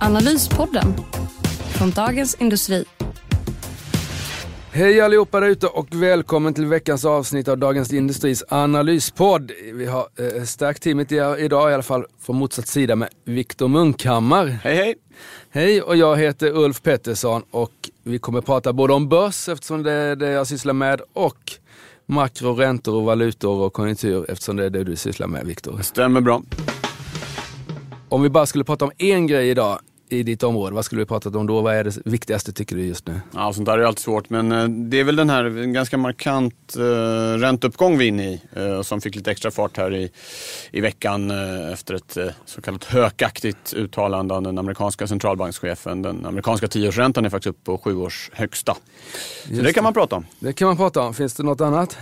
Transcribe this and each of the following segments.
Analyspodden från Dagens Industri. Hej allihopa där ute och välkommen till veckans avsnitt av Dagens Industris analyspodd. Vi har eh, stärkt teamet idag i alla fall från motsatt sida med Viktor Munkhammar. Hej hej! Hej och jag heter Ulf Pettersson och vi kommer prata både om börs eftersom det är det jag sysslar med och makro, räntor och valutor och konjunktur eftersom det är det du sysslar med Viktor. Stämmer bra. Om vi bara skulle prata om en grej idag i ditt område, vad skulle vi pratat om då? Vad är det viktigaste tycker du just nu? Ja, sånt där är alltid svårt, men eh, det är väl den här ganska markant uh, ränteuppgång vi är inne i, uh, som fick lite extra fart här i, i veckan uh, efter ett uh, så kallat hökaktigt uttalande av den amerikanska centralbankschefen. Den amerikanska tioårsräntan är faktiskt upp på sju års högsta. Så det kan man prata om. Det kan man prata om. Finns det något annat?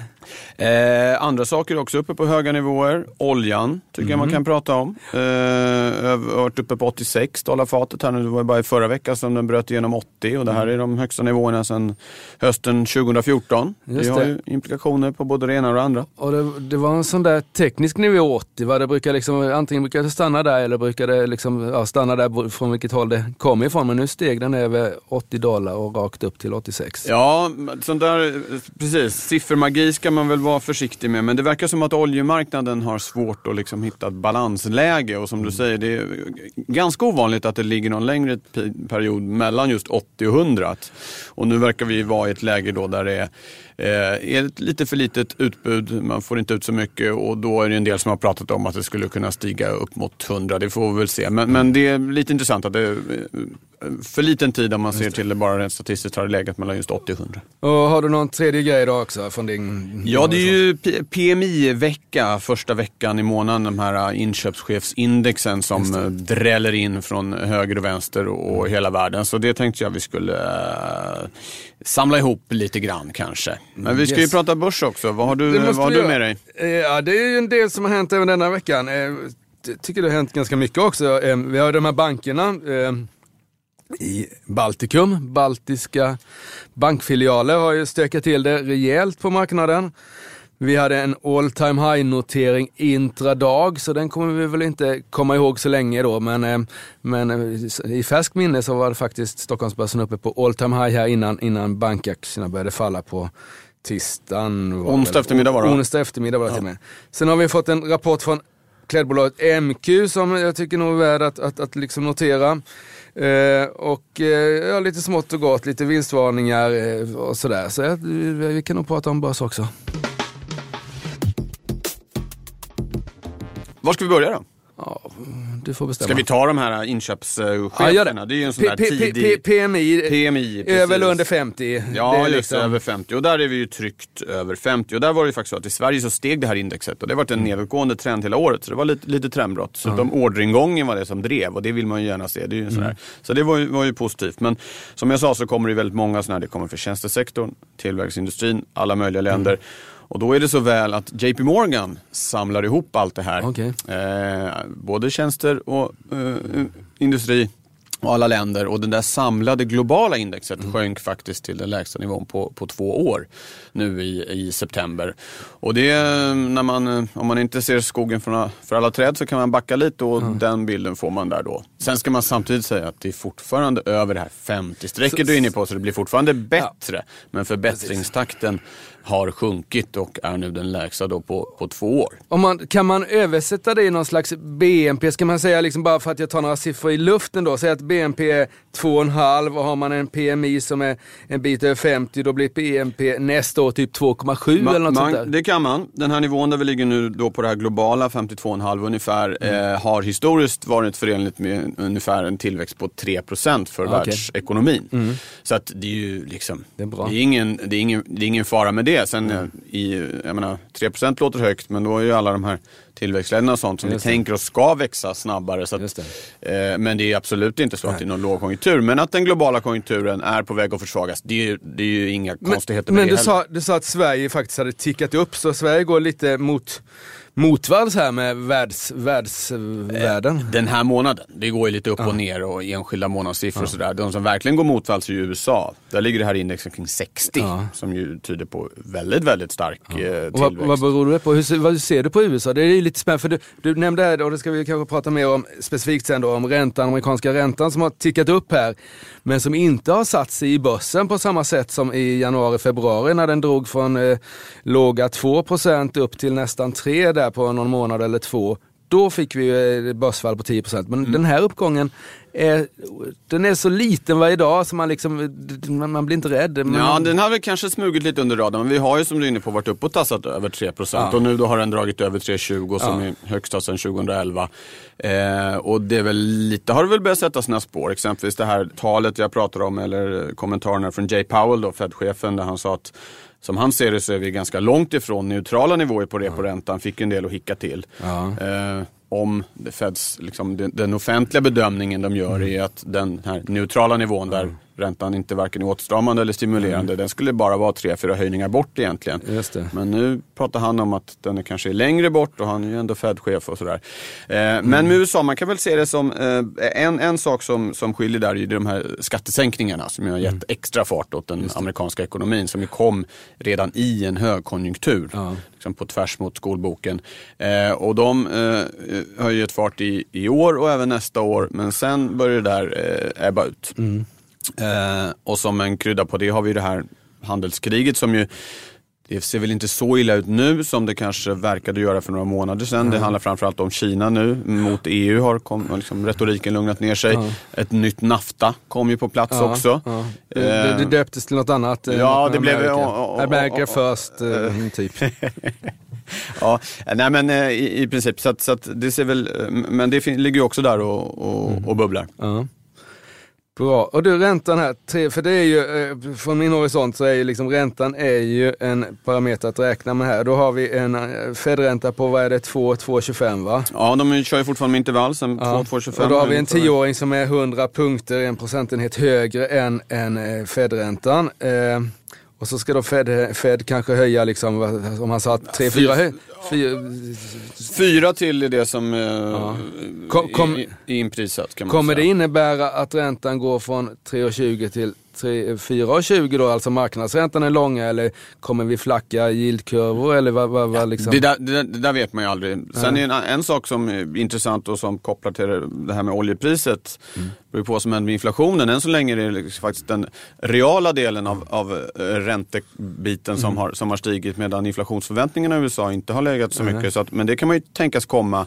Eh, andra saker är också uppe på höga nivåer. Oljan tycker mm. jag man kan prata om. Eh, har varit uppe på 86 dollar fatet här nu. Det var bara i förra veckan som den bröt igenom 80 och det här mm. är de högsta nivåerna sedan hösten 2014. Just det har ju implikationer på både det ena och det andra. Och det, det, var en sån där teknisk nivå 80 va? Det brukar liksom, antingen brukar det stanna där eller brukar det liksom, ja, stanna där från vilket håll det kommer ifrån. Men nu steg den över 80 dollar och rakt upp till 86. Ja, sånt där, precis. Siffermagi ska man väl vara försiktig med. Men det verkar som att oljemarknaden har svårt att liksom hitta ett balansläge. Och som du säger, det är ganska ovanligt att det ligger någon längre period mellan just 80 och 100. Och nu verkar vi vara i ett läge då där det är eh, är ett lite för litet utbud, man får inte ut så mycket och då är det en del som har pratat om att det skulle kunna stiga upp mot 100. Det får vi väl se. Men, men det är lite intressant att det för liten tid om man ser till det bara rent statistiskt har det legat mellan just 80 och 100. Och har du någon tredje grej då också från din? Ja, det är ju PMI-vecka, första veckan i månaden. De här inköpschefsindexen som dräller in från höger och vänster och hela världen. Så det tänkte jag vi skulle uh, samla ihop lite grann kanske. Men vi ska yes. ju prata börs också. Vad har du, vad har du med dig? Eh, ja, det är ju en del som har hänt även denna veckan. Jag eh, tycker det har hänt ganska mycket också. Eh, vi har de här bankerna i Baltikum. Baltiska bankfilialer har ju stökat till det rejält på marknaden. Vi hade en all time high notering intradag, så den kommer vi väl inte komma ihåg så länge då. Men, men i färsk minne så var det faktiskt Stockholmsbörsen uppe på all time high här innan, innan bankaktierna började falla på tisdagen. Onsdag eftermiddag var det Onsdag eftermiddag var det ja. till med. Sen har vi fått en rapport från klädbolaget MQ som jag tycker nog är värd att, att, att liksom notera. Eh, och eh, ja, lite smått och gott, lite vinstvarningar eh, och sådär. Så eh, vi kan nog prata om börs också. Var ska vi börja då? Ja, du får bestämma. Ska vi ta de här inköpscheferna? Ja, det. det är ju en sån där tidig... PMI, PMI är väl under 50. Ja, är liksom... över 50. Och där är vi ju tryckt över 50. Och där var det ju faktiskt så att i Sverige så steg det här indexet och det har varit en mm. nedåtgående trend hela året. Så det var lite, lite trendbrott. Så mm. de orderingången var det som drev och det vill man ju gärna se. Det är ju sån mm. Så det var ju, var ju positivt. Men som jag sa så kommer det väldigt många sådana här. Det kommer för tjänstesektorn, tillverkningsindustrin, alla möjliga länder. Mm. Och då är det så väl att JP Morgan samlar ihop allt det här. Okay. Eh, både tjänster och eh, industri och alla länder och det där samlade globala indexet mm. sjönk faktiskt till den lägsta nivån på, på två år nu i, i september. Och det när man, om man inte ser skogen för, för alla träd så kan man backa lite och mm. den bilden får man där då. Sen ska man samtidigt säga att det är fortfarande över det här 50-strecket du är inne på så det blir fortfarande bättre. Ja. Men förbättringstakten har sjunkit och är nu den lägsta då på, på två år. Om man, kan man översätta det i någon slags BNP? Ska man säga, liksom bara för att jag tar några siffror i luften då, säga att BNP är 2,5 och har man en PMI som är en bit över 50 då blir BNP nästa år typ 2,7 eller något man, sånt där. Det kan man. Den här nivån där vi ligger nu då på det här globala 52,5 ungefär mm. eh, har historiskt varit förenligt med ungefär en tillväxt på 3% för okay. världsekonomin. Mm. Så att det är ju liksom, det är. Det är, ingen, det är, ingen, det är ingen fara med det. Sen mm. i, jag menar, 3% låter högt men då är ju alla de här tillväxtländerna och sånt som vi tänker oss ska växa snabbare. Så att, det. eh, men det är absolut inte så att det är någon lågkonjunktur. Men att den globala konjunkturen är på väg att försvagas, det är ju, det är ju inga konstigheter med Men det du heller. sa, du sa att Sverige faktiskt hade tickat upp, så Sverige går lite mot motvalls här med världs, världsvärlden. Den här månaden, det går ju lite upp och ner och enskilda månadssiffror och sådär. De som verkligen går motvalls är ju USA. Där ligger det här indexet kring 60 Ja. som ju tyder på väldigt, väldigt stark eh, Och tillväxt. vad, vad beror det på? Hur, vad ser du på USA? Det är ju lite spännande, för du, du nämnde här, och det ska vi kanske prata mer om specifikt sen då, om räntan, amerikanska räntan som har tickat upp här, men som inte har satt sig i börsen på samma sätt som i januari, februari när den drog från eh, låga 2% upp till nästan 3 där på någon månad eller två. Då fick vi ett börsfall på 10%. Men den här uppgången är, den är så liten varje dag så man, liksom, man, man blir inte rädd. Men Ja, man, den har väl kanske smugit lite under radarn, men vi har ju som du är inne på varit uppe och tassat över 3% och nu då har den dragit över 3,20 som är högsta sedan 2011. Eh, och det är väl lite, har det väl börjat sätta sina spår, exempelvis det här talet jag pratar om eller kommentarerna från Jay Powell, då, Fed-chefen, där han sa att som han ser det så är vi ganska långt ifrån neutrala nivåer på reporäntan, fick en del att hicka till. Ja. Eh, om det Feds, liksom, den, den offentliga bedömningen de gör är att den här neutrala nivån där mm räntan inte varken är åtstramande eller stimulerande, den skulle bara vara tre, fyra höjningar bort egentligen. Men nu pratar han om att den är kanske är längre bort och han är ju ändå Fed-chef och sådär. Eh, Men med USA, man kan väl se det som, eh, en, en sak som, som skiljer där är de här skattesänkningarna som har gett extra fart åt den amerikanska ekonomin som ju kom redan i en högkonjunktur. Ja. Liksom på tvärs mot skolboken. Eh, och de eh, har ju gett fart i, i år och även nästa år men sen börjar det där eh, ebba ut. Eh, och som en krydda på det har vi det här handelskriget som ju det ser väl inte så illa ut nu som det kanske verkade göra för några månader sedan. Det handlar framförallt om Kina nu. Mot EU har kom, liksom, retoriken lugnat ner sig. Ett nytt NAFTA kom ju på plats Ja, också. ja. Det, det, det döptes till något annat. eh, Ja, det blev- America, first, eh, typ. Ja, nej men eh, i, i princip. Så, att, så att det ser väl, eh, men det ligger ju också där och, och, och bubblar. Bra. Och du räntan här, för det är ju, eh, från min horisont så är ju liksom räntan är ju en parameter att räkna med här. Då har vi en eh, Fed-ränta på, vad är det, 2, 2,25 va? Ja, de kör ju fortfarande med intervall sen Ja. 2,25. Och då har vi en tioåring som är 100 punkter, en procentenhet högre än, än eh, Fed-räntan. Eh, och så ska då Fed, Fed kanske höja, liksom, om han sa 3-4 höj. fyra- Fyra till är det som eh, Kom- kom- är, inprisat Kommer det säga. innebära att räntan går från 3,20 till 3 4,20 då, alltså marknadsräntan är långa eller kommer vi flacka yieldkurvor eller vad, vad, vad liksom? Det där, det, där, det där vet man ju aldrig. Sen är en, en sak som är intressant och som kopplar till det- här med oljepriset. Mm. beror på vad som händer med inflationen. Än så länge är det liksom faktiskt den reala delen av, av eh, räntebiten Mm. som, har, som har stigit medan inflationsförväntningarna i USA inte har legat så mycket. Så att, men det kan man ju tänkas komma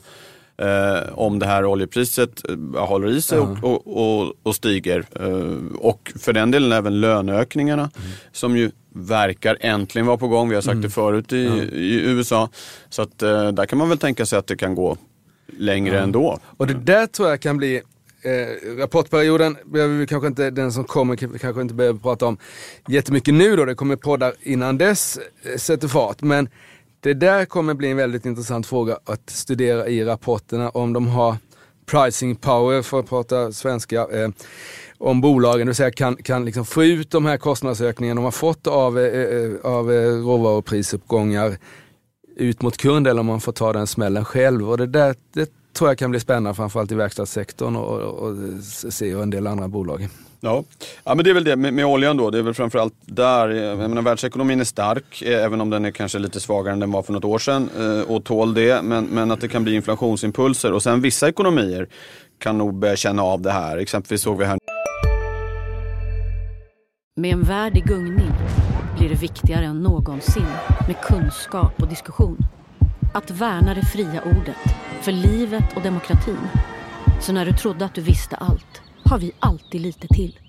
eh, om det här oljepriset eh, håller i sig och, och, och, och stiger. Eh, och för den delen även löneökningarna Mm. som ju verkar äntligen vara på gång. Vi har sagt det förut i, i USA. Så att eh, där kan man väl tänka sig att det kan gå längre ändå. Och det där tror jag kan bli Eh, rapportperioden behöver vi kanske inte, den som kommer kanske inte behöver prata om jättemycket nu då, det kommer poddar innan dess eh, sätter fart. Men det där kommer bli en väldigt intressant fråga att studera i rapporterna om de har pricing power, för att prata svenska, eh, om bolagen, det vill säga kan, kan liksom få ut de här kostnadsökningarna de har fått av, eh, eh av eh, råvaruprisuppgångar ut mot kund eller om man får ta den smällen själv. Och det där det tror jag kan bli spännande framförallt i verkstadssektorn och, och, och se och en del andra bolag. Ja. ja, men det är väl det med, med oljan då. Det är väl framförallt där. Jag menar, världsekonomin är stark, eh, även om den är kanske lite svagare än den var för något år sedan eh, och tål det. Men, men att det kan bli inflationsimpulser. Och sen vissa ekonomier kan nog börja känna av det här. Exempelvis såg vi här Med en värld i gungning blir det viktigare än någonsin med kunskap och diskussion. Att värna det fria ordet, för livet och demokratin. Så när du trodde att du visste allt, har vi alltid lite till.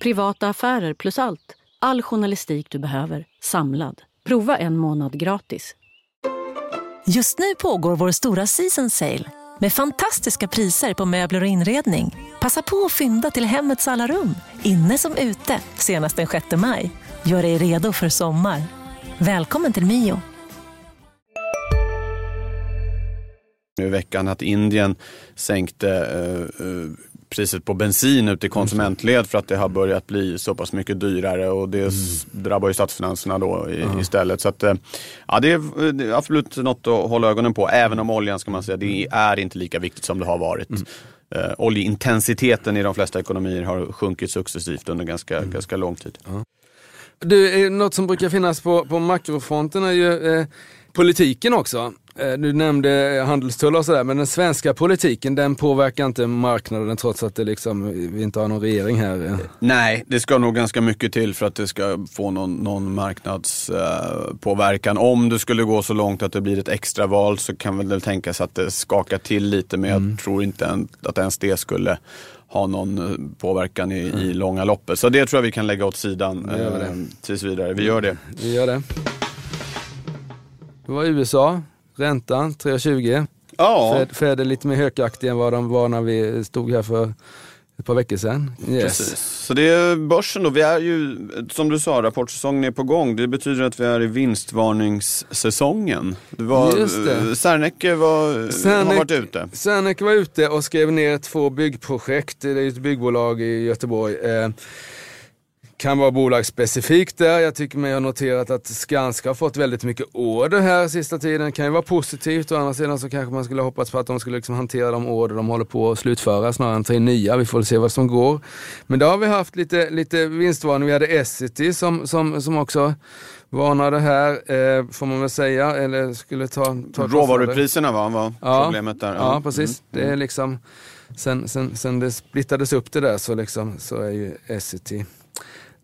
Privata affärer plus allt. All journalistik du behöver, samlad. Prova en månad gratis. Just nu pågår vår stora season sale med fantastiska priser på möbler och inredning. Passa på att fynda till hemmets alla rum, inne som ute, senast den 6 maj. Gör dig redo för sommar. Välkommen till Mio. I veckan att Indien sänkte eh, eh, priset på bensin ute i konsumentled för att det har börjat bli så pass mycket dyrare och det mm. drabbar ju statsfinanserna då i, mm. istället. Så att, eh, ja, det är, det är, absolut något att hålla ögonen på. Även om oljan ska man säga, det är inte lika viktigt som det har varit. Mm. Uh, oljeintensiteten i de flesta ekonomier har sjunkit successivt under ganska, mm. ganska lång tid. Ja. Du, något som brukar finnas på, på makrofronten är ju eh, politiken också. Eh, du nämnde handelstullar och sådär, men den svenska politiken den påverkar inte marknaden trots att det liksom, vi inte har någon regering här. Nej, det ska nog ganska mycket till för att det ska få någon, någon marknadspåverkan. Uh, Om det skulle gå så långt att det blir ett extraval så kan väl det tänkas att det skakar till lite, men mm. jag tror inte att ens det skulle ha någon eh, påverkan i, mm. i långa loppet. Så det tror jag vi kan lägga åt sidan eh, tills vidare. Vi gör det. Vi gör det. Det var USA. Räntan 3,20. Ja. Fed, Fed är lite mer hökaktig än vad de var när vi stod här för ett par veckor sedan. Yes. Precis. Så det är börsen då. Vi är ju, som du sa, rapportsäsongen är på gång. Det betyder att vi är i vinstvarningssäsongen. Det var, Just det. Serneke var, Serneke, har varit ute. Serneke var ute och skrev ner två byggprojekt. Det är ett byggbolag i Göteborg. Eh, kan vara bolagsspecifikt där. Jag tycker mig ha noterat att Skanska har fått väldigt mycket order här sista tiden. kan ju vara positivt. Å andra sidan så kanske man skulle hoppats på att de skulle liksom hantera de order de håller på att slutföra snarare än ta nya. Vi får se vad som går. Men då har vi haft lite, lite vinstvarning. Vi hade Essity som, som, som också varnade här, eh, får man väl säga. Eller skulle ta, ta Råvarupriserna va, var ja, problemet där. Ja, ja precis. Mm. Det är liksom, sen, sen, sen det splittades upp det där så, liksom, så är ju Essity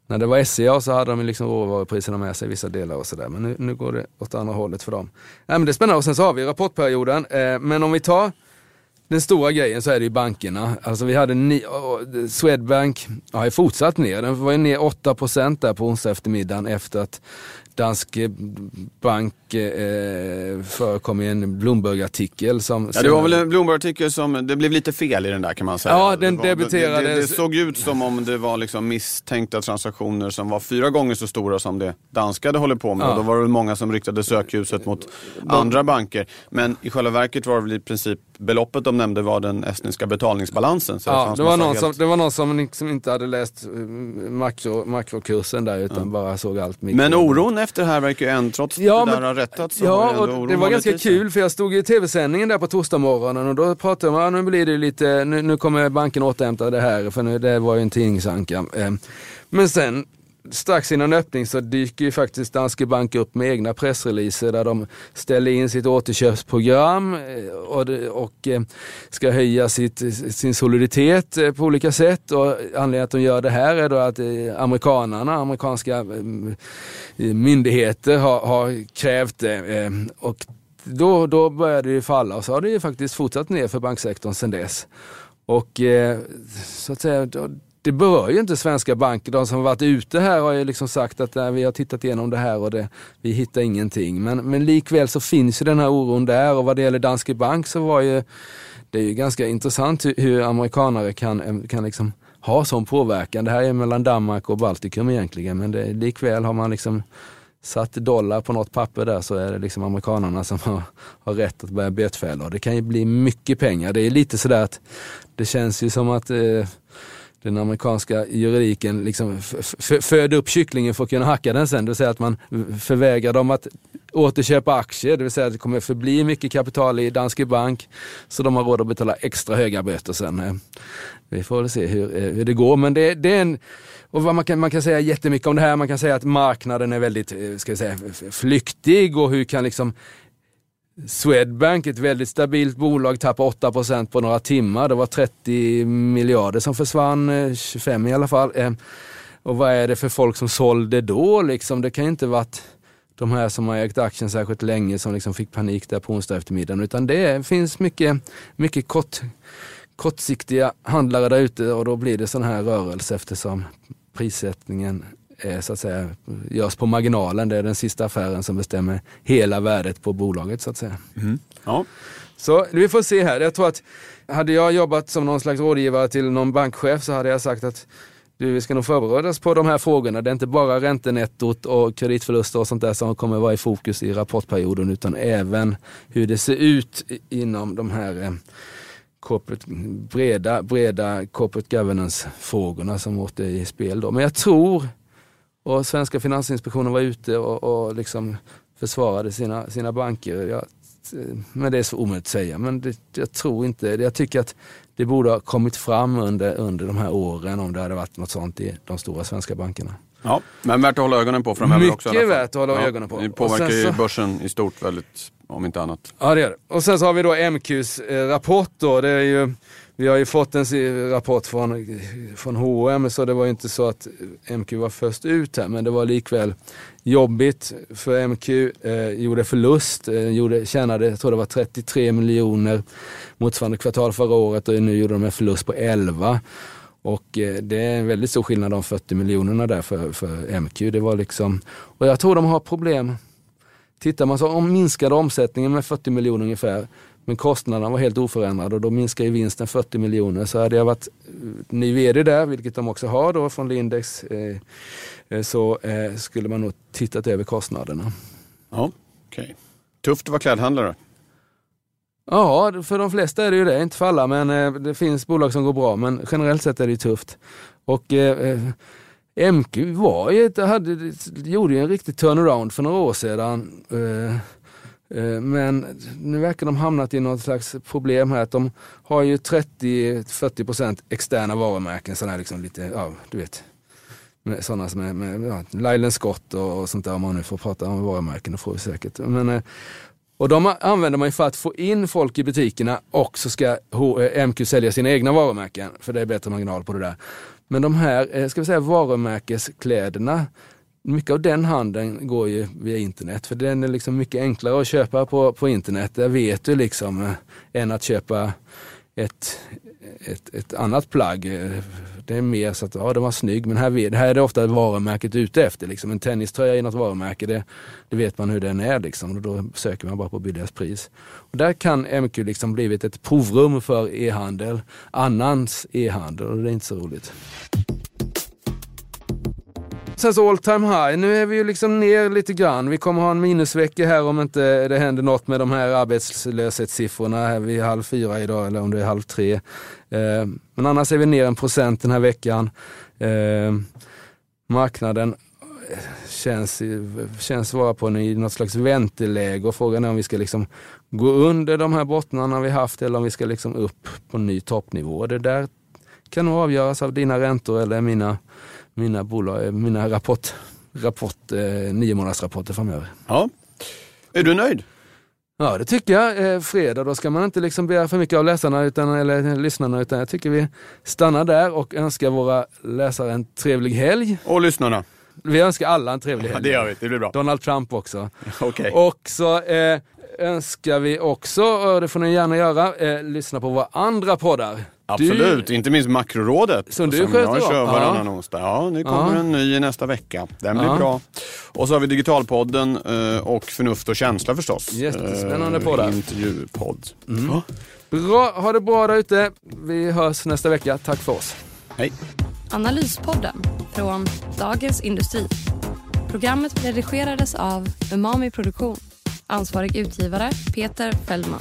när det var SCA så hade de liksom råvarupriserna med sig i vissa delar och sådär. Men nu, nu går det åt andra hållet för dem. Ja, men det är spännande och sen så har vi rapportperioden. Eh, men om vi tar den stora grejen så är det ju bankerna. Alltså vi hade ni, oh, Swedbank har ju fortsatt ner. Den var ju ner 8% där på onsdag eftermiddagen efter att Dansk Bank eh, förekom i en Bloomberg-artikel. Som, ja, det var väl en Bloomberg-artikel som, det blev lite fel i den där kan man säga. Ja, den debuterades. Det, det, det, såg ut som om det var liksom misstänkta transaktioner som var fyra gånger så stora som det danska hade hållit på med. Ja. Och då var det många som riktade sökljuset mot andra banker. Men i själva verket var det väl i princip beloppet de nämnde var den estniska betalningsbalansen. Så ja, det, var någon helt... som, det var någon som liksom inte hade läst eh, makro, makrokursen där utan ja. bara såg allt mikro. Men oron efter det här verkar ju än, trots ja, det där har rättats. Ja, och det var ganska kul för jag stod i tv-sändningen där på torsdagsmorgonen och då pratade man, ja, nu blir det lite, nu, nu kommer banken återhämta det här för nu, det var ju en tidningsanka. Eh, men sen strax innan öppning så dyker ju faktiskt Danske Bank upp med egna pressreleaser där de ställer in sitt återköpsprogram eh, och, och eh, ska höja sitt, sin soliditet eh, på olika sätt. Och anledningen att de gör det här är då att amerikanarna, amerikanska myndigheter har, har krävt det. Och då, då började det falla och så har det ju faktiskt fortsatt ner för banksektorn sedan dess. Och så att säga, det berör ju inte svenska banker. De som har varit ute här har ju liksom sagt att nej, vi har tittat igenom det här och det, vi hittar ingenting. Men, men likväl så finns ju den här oron där och vad det gäller Danske Bank så var ju det är ju ganska intressant hur, hur amerikanare kan, eh, kan liksom ha sån påverkan. Det här är mellan Danmark och Baltikum egentligen men det, likväl har man liksom satt dollar på något papper där så är det liksom amerikanarna som har, har rätt att börja bötfälla. Och Det kan ju bli mycket pengar. Det är lite sådär att det känns ju som att eh, den amerikanska juridiken liksom föder upp kycklingen för att kunna hacka den sen. Det vill säga att man förvägrar dem att återköpa aktier, det vill säga att det kommer förbli mycket kapital i Danske Bank. Så de har råd att betala extra höga böter sen. Eh, vi får väl se hur, eh, hur det går. Men det, det är en och vad man, kan, man kan säga jättemycket om det här. Man kan säga att marknaden är väldigt eh, ska jag säga, flyktig och hur kan liksom Swedbank, ett väldigt stabilt bolag, tappade 8% på några timmar. Det var 30 miljarder som försvann, eh, 25 i alla fall. Eh, och vad är det för folk som sålde då? Liksom, det kan ju inte varit de här som har ägt aktien särskilt länge som liksom fick panik där på onsdag eftermiddagen. Utan det finns mycket, mycket kort, kortsiktiga handlare där ute och då blir det sån här rörelse eftersom prissättningen så att säga, görs på marginalen. Det är den sista affären som bestämmer hela värdet på bolaget så att säga. Mm. Ja. Så vi får se här. Jag tror att hade jag jobbat som någon slags rådgivare till någon bankchef så hade jag sagt att du, vi ska nog förbereda oss på de här frågorna. Det är inte bara räntenettot och kreditförluster och sånt där som kommer vara i fokus i rapportperioden utan även hur det ser ut inom de här eh, corporate, breda, breda corporate governance-frågorna som åter i spel. Då. Men jag tror, och svenska Finansinspektionen var ute och, och liksom försvarade sina, sina banker. Jag, men det är så omöjligt att säga. Men det, jag tror inte, jag tycker att det borde ha kommit fram under, under de här åren om det hade varit något sånt i de stora svenska bankerna. Ja, men värt att hålla ögonen på framöver Mycket också. Mycket värt att hålla ja, ögonen på. Det påverkar ju börsen i stort väldigt, om inte annat. Ja det gör det. Och sen så har vi då MQs eh, rapport då. Det är ju, vi har ju fått en rapport från, från H&M så det var ju inte så att MQ var först ut här men det var likväl jobbigt för MQ. Eh, gjorde förlust, eh, gjorde, tjänade, jag tror det var 33 miljoner motsvarande kvartal förra året och nu gjorde de en förlust på 11. Och eh, det är en väldigt stor skillnad de 40 miljonerna där för, för MQ. Det var liksom, och jag tror de har problem. Tittar man så om minskade omsättningen med 40 miljoner ungefär, men kostnaderna var helt oförändrade och då minskar ju vinsten 40 miljoner. Så hade jag varit eh, ny vd där, vilket de också har då från Lindex, eh, eh, så eh, skulle man nog tittat över kostnaderna. Ja, okay. Tufft att vara klädhandlare. Ja, för de flesta är det ju det. Inte för alla, men eh, det finns bolag som går bra. Men generellt sett är det tufft. Och eh, MQ var ju, hade, gjorde ju en riktig turnaround för några år sedan. Eh, men nu verkar de hamnat i något slags problem här. Att de har ju 30-40% externa varumärken. Sådana liksom lite, ja du vet. Sådana som är med, ja, Lylan Scott och, och sånt där om man nu får prata om varumärken. Det får vi säkert. Men, eh, och de använder man för att få in folk i butikerna och så ska eh, MQ sälja sina egna varumärken, för det är bättre marginal på det där. Men de här ska vi säga, varumärkeskläderna, mycket av den handeln går ju via internet, för den är liksom mycket enklare att köpa på, på internet. Där vet du liksom, eh, än att köpa ett, ett, ett annat plagg. Eh, det är mer så att, ja den var snygg, men här, här är det ofta varumärket ute efter. Liksom. En tenniströja i något varumärke, det, det vet man hur den är. Liksom. Och då söker man bara på billigast pris. Och där kan MQ liksom blivit ett provrum för e-handel, annans e-handel och det är inte så roligt. Sen så all time high. Nu är vi ju liksom ner lite grann. Vi kommer ha en minusvecka här om inte det händer något med de här arbetslöshetssiffrorna här vid halv fyra idag eller om det är halv tre. Eh, men annars är vi ner en procent den här veckan. Eh, marknaden eh, känns, känns vara på en, något slags vänteläge och frågan är om vi ska liksom gå under de här bottnarna vi haft eller om vi ska liksom upp på en ny toppnivå. Det där kan nog avgöras av dina räntor eller mina mina, bolag, mina rapport, rapport, eh, nio månadersrapporter framöver. Ja. Är du nöjd? Ja det tycker jag. Eh, fredag, då ska man inte liksom begära för mycket av läsarna utan, eller lyssnarna utan jag tycker vi stannar där och önskar våra läsare en trevlig helg. Och lyssnarna. Vi önskar alla en trevlig helg. Ja, det gör vi, det blir bra. Donald Trump också. okay. Och så eh, önskar vi också, och det får ni gärna göra, eh, lyssna på våra andra poddar. Absolut, du... inte minst Makrorådet. Som du sköter jag kör varannan ja. onsdag. Ja, nu kommer ja. en ny nästa vecka. Den blir ja. bra. Och så har vi Digitalpodden eh, och Förnuft och känsla förstås. Jättespännande eh, poddar. Intervjupodd. Mm. Ja. Bra, ha det bra där ute. Vi hörs nästa vecka. Tack för oss. Hej. Analyspodden från Dagens Industri. Programmet redigerades av Umami Produktion. Ansvarig utgivare Peter Fellman.